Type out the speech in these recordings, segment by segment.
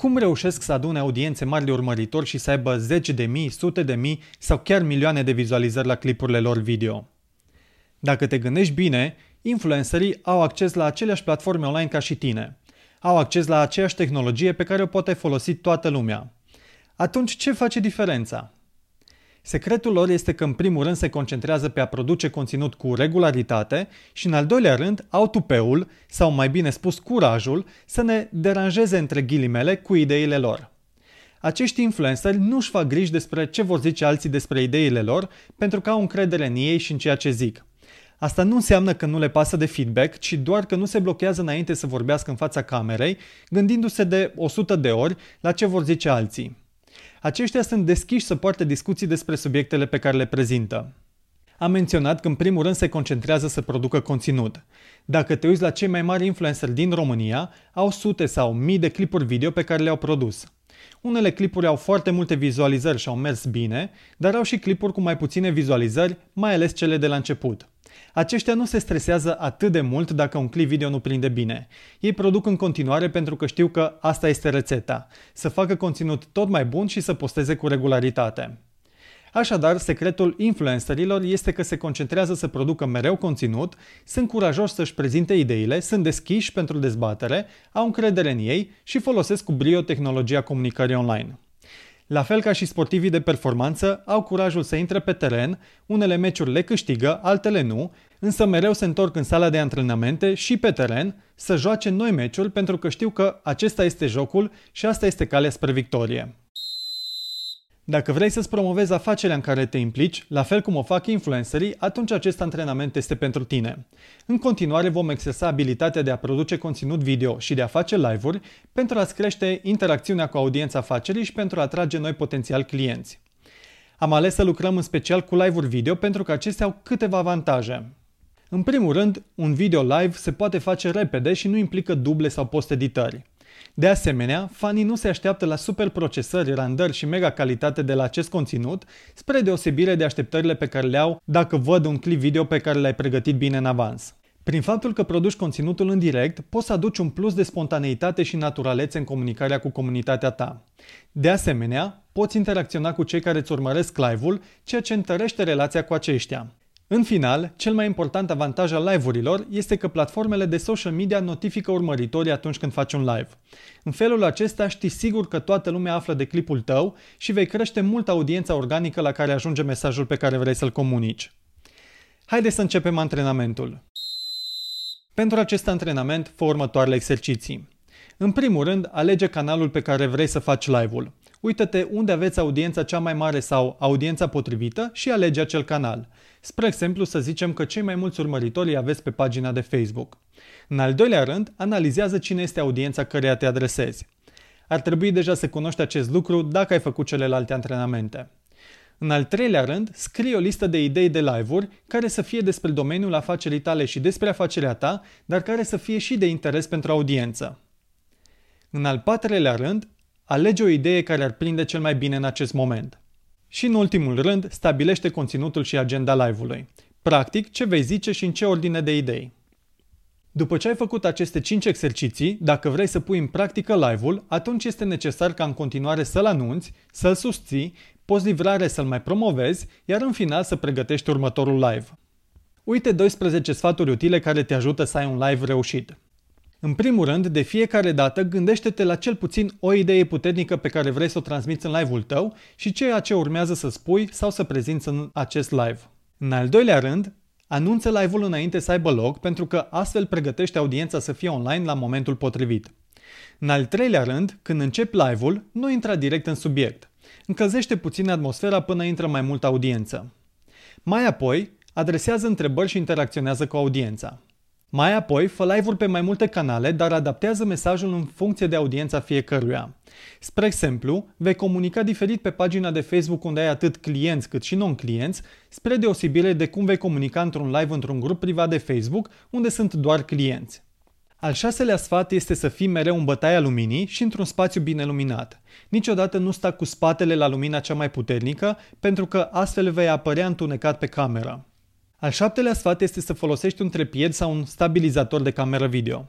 Cum reușesc să adune audiențe mari de urmăritori și să aibă zeci de mii, sute de mii sau chiar milioane de vizualizări la clipurile lor video? Dacă te gândești bine, influencerii au acces la aceleași platforme online ca și tine. Au acces la aceeași tehnologie pe care o poate folosi toată lumea. Atunci ce face diferența? Secretul lor este că în primul rând se concentrează pe a produce conținut cu regularitate și în al doilea rând au tupeul, sau mai bine spus curajul, să ne deranjeze între ghilimele cu ideile lor. Acești influenceri nu își fac griji despre ce vor zice alții despre ideile lor pentru că au încredere în ei și în ceea ce zic. Asta nu înseamnă că nu le pasă de feedback, ci doar că nu se blochează înainte să vorbească în fața camerei, gândindu-se de 100 de ori la ce vor zice alții. Aceștia sunt deschiși să poarte discuții despre subiectele pe care le prezintă. Am menționat că în primul rând se concentrează să producă conținut. Dacă te uiți la cei mai mari influenceri din România, au sute sau mii de clipuri video pe care le-au produs. Unele clipuri au foarte multe vizualizări și au mers bine, dar au și clipuri cu mai puține vizualizări, mai ales cele de la început. Aceștia nu se stresează atât de mult dacă un clip video nu prinde bine. Ei produc în continuare pentru că știu că asta este rețeta. Să facă conținut tot mai bun și să posteze cu regularitate. Așadar, secretul influencerilor este că se concentrează să producă mereu conținut, sunt curajoși să-și prezinte ideile, sunt deschiși pentru dezbatere, au încredere în ei și folosesc cu brio tehnologia comunicării online. La fel ca și sportivii de performanță, au curajul să intre pe teren, unele meciuri le câștigă, altele nu, însă mereu se întorc în sala de antrenamente și pe teren să joace noi meciuri pentru că știu că acesta este jocul și asta este calea spre victorie. Dacă vrei să-ți promovezi afacerea în care te implici, la fel cum o fac influencerii, atunci acest antrenament este pentru tine. În continuare vom exersa abilitatea de a produce conținut video și de a face live-uri pentru a-ți crește interacțiunea cu audiența afacerii și pentru a atrage noi potențial clienți. Am ales să lucrăm în special cu live-uri video pentru că acestea au câteva avantaje. În primul rând, un video live se poate face repede și nu implică duble sau post-editări. De asemenea, fanii nu se așteaptă la super procesări, randări și mega calitate de la acest conținut, spre deosebire de așteptările pe care le au dacă văd un clip video pe care l-ai pregătit bine în avans. Prin faptul că produci conținutul în direct, poți să aduci un plus de spontaneitate și naturalețe în comunicarea cu comunitatea ta. De asemenea, poți interacționa cu cei care îți urmăresc live-ul, ceea ce întărește relația cu aceștia. În final, cel mai important avantaj al live-urilor este că platformele de social media notifică urmăritorii atunci când faci un live. În felul acesta știi sigur că toată lumea află de clipul tău și vei crește mult audiența organică la care ajunge mesajul pe care vrei să-l comunici. Haideți să începem antrenamentul. Pentru acest antrenament, fă următoarele exerciții. În primul rând, alege canalul pe care vrei să faci live-ul. Uită-te unde aveți audiența cea mai mare sau audiența potrivită și alege acel canal. Spre exemplu, să zicem că cei mai mulți urmăritori aveți pe pagina de Facebook. În al doilea rând, analizează cine este audiența căreia te adresezi. Ar trebui deja să cunoști acest lucru dacă ai făcut celelalte antrenamente. În al treilea rând, scrie o listă de idei de live-uri care să fie despre domeniul afacerii tale și despre afacerea ta, dar care să fie și de interes pentru audiență. În al patrulea rând, alege o idee care ar prinde cel mai bine în acest moment. Și în ultimul rând, stabilește conținutul și agenda live-ului. Practic, ce vei zice și în ce ordine de idei. După ce ai făcut aceste 5 exerciții, dacă vrei să pui în practică live-ul, atunci este necesar ca în continuare să-l anunți, să-l susții, poți livrare să-l mai promovezi, iar în final să pregătești următorul live. Uite 12 sfaturi utile care te ajută să ai un live reușit. În primul rând, de fiecare dată, gândește-te la cel puțin o idee puternică pe care vrei să o transmiți în live-ul tău și ceea ce urmează să spui sau să prezinți în acest live. În al doilea rând, anunță live-ul înainte să aibă loc pentru că astfel pregătește audiența să fie online la momentul potrivit. În al treilea rând, când începi live-ul, nu intra direct în subiect. Încălzește puțin atmosfera până intră mai multă audiență. Mai apoi, adresează întrebări și interacționează cu audiența. Mai apoi, fă live-uri pe mai multe canale, dar adaptează mesajul în funcție de audiența fiecăruia. Spre exemplu, vei comunica diferit pe pagina de Facebook unde ai atât clienți cât și non-clienți, spre deosebire de cum vei comunica într-un live într-un grup privat de Facebook unde sunt doar clienți. Al șaselea sfat este să fii mereu în bătaia luminii și într-un spațiu bine luminat. Niciodată nu sta cu spatele la lumina cea mai puternică, pentru că astfel vei apărea întunecat pe cameră. Al șaptelea sfat este să folosești un trepied sau un stabilizator de cameră video.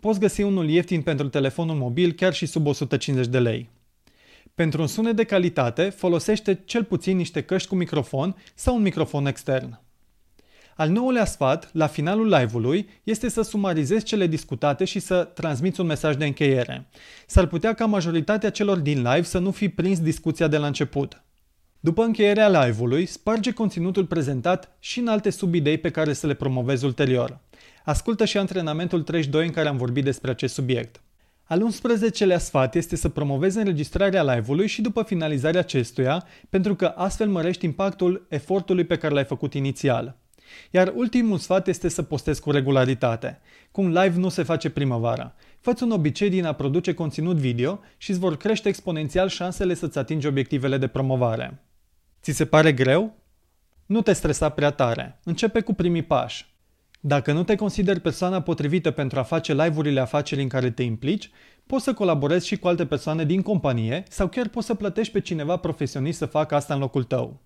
Poți găsi unul ieftin pentru telefonul mobil chiar și sub 150 de lei. Pentru un sunet de calitate, folosește cel puțin niște căști cu microfon sau un microfon extern. Al nouălea sfat, la finalul live-ului, este să sumarizezi cele discutate și să transmiți un mesaj de încheiere. S-ar putea ca majoritatea celor din live să nu fi prins discuția de la început. După încheierea live-ului, sparge conținutul prezentat și în alte subidei pe care să le promovezi ulterior. Ascultă și antrenamentul 32 în care am vorbit despre acest subiect. Al 11-lea sfat este să promovezi înregistrarea live-ului și după finalizarea acestuia, pentru că astfel mărești impactul efortului pe care l-ai făcut inițial. Iar ultimul sfat este să postezi cu regularitate. Cum live nu se face primăvara. Fă-ți un obicei din a produce conținut video și îți vor crește exponențial șansele să-ți atingi obiectivele de promovare. Ți se pare greu? Nu te stresa prea tare. Începe cu primii pași. Dacă nu te consideri persoana potrivită pentru a face live-urile afacerii în care te implici, poți să colaborezi și cu alte persoane din companie sau chiar poți să plătești pe cineva profesionist să facă asta în locul tău.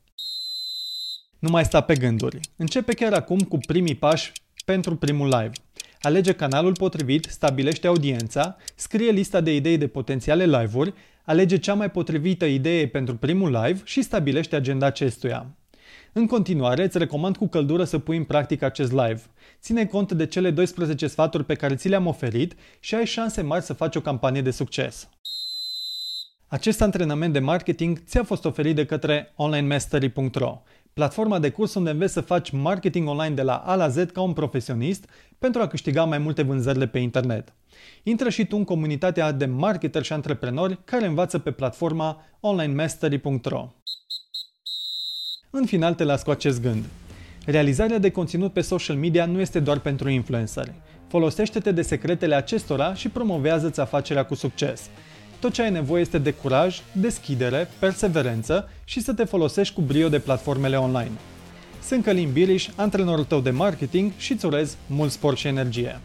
Nu mai sta pe gânduri. Începe chiar acum cu primii pași pentru primul live. Alege canalul potrivit, stabilește audiența, scrie lista de idei de potențiale live-uri, alege cea mai potrivită idee pentru primul live și stabilește agenda acestuia. În continuare, îți recomand cu căldură să pui în practică acest live. Ține cont de cele 12 sfaturi pe care ți le-am oferit și ai șanse mari să faci o campanie de succes. Acest antrenament de marketing ți-a fost oferit de către onlinemastery.ro, platforma de curs unde înveți să faci marketing online de la A la Z ca un profesionist pentru a câștiga mai multe vânzări de pe internet. Intră și tu în comunitatea de marketeri și antreprenori care învață pe platforma onlinemastery.ro. În final te las cu acest gând. Realizarea de conținut pe social media nu este doar pentru influenceri. Folosește-te de secretele acestora și promovează-ți afacerea cu succes. Tot ce ai nevoie este de curaj, deschidere, perseverență și să te folosești cu brio de platformele online. Sunt Călin Biriș, antrenorul tău de marketing și îți urez mult spor și energie.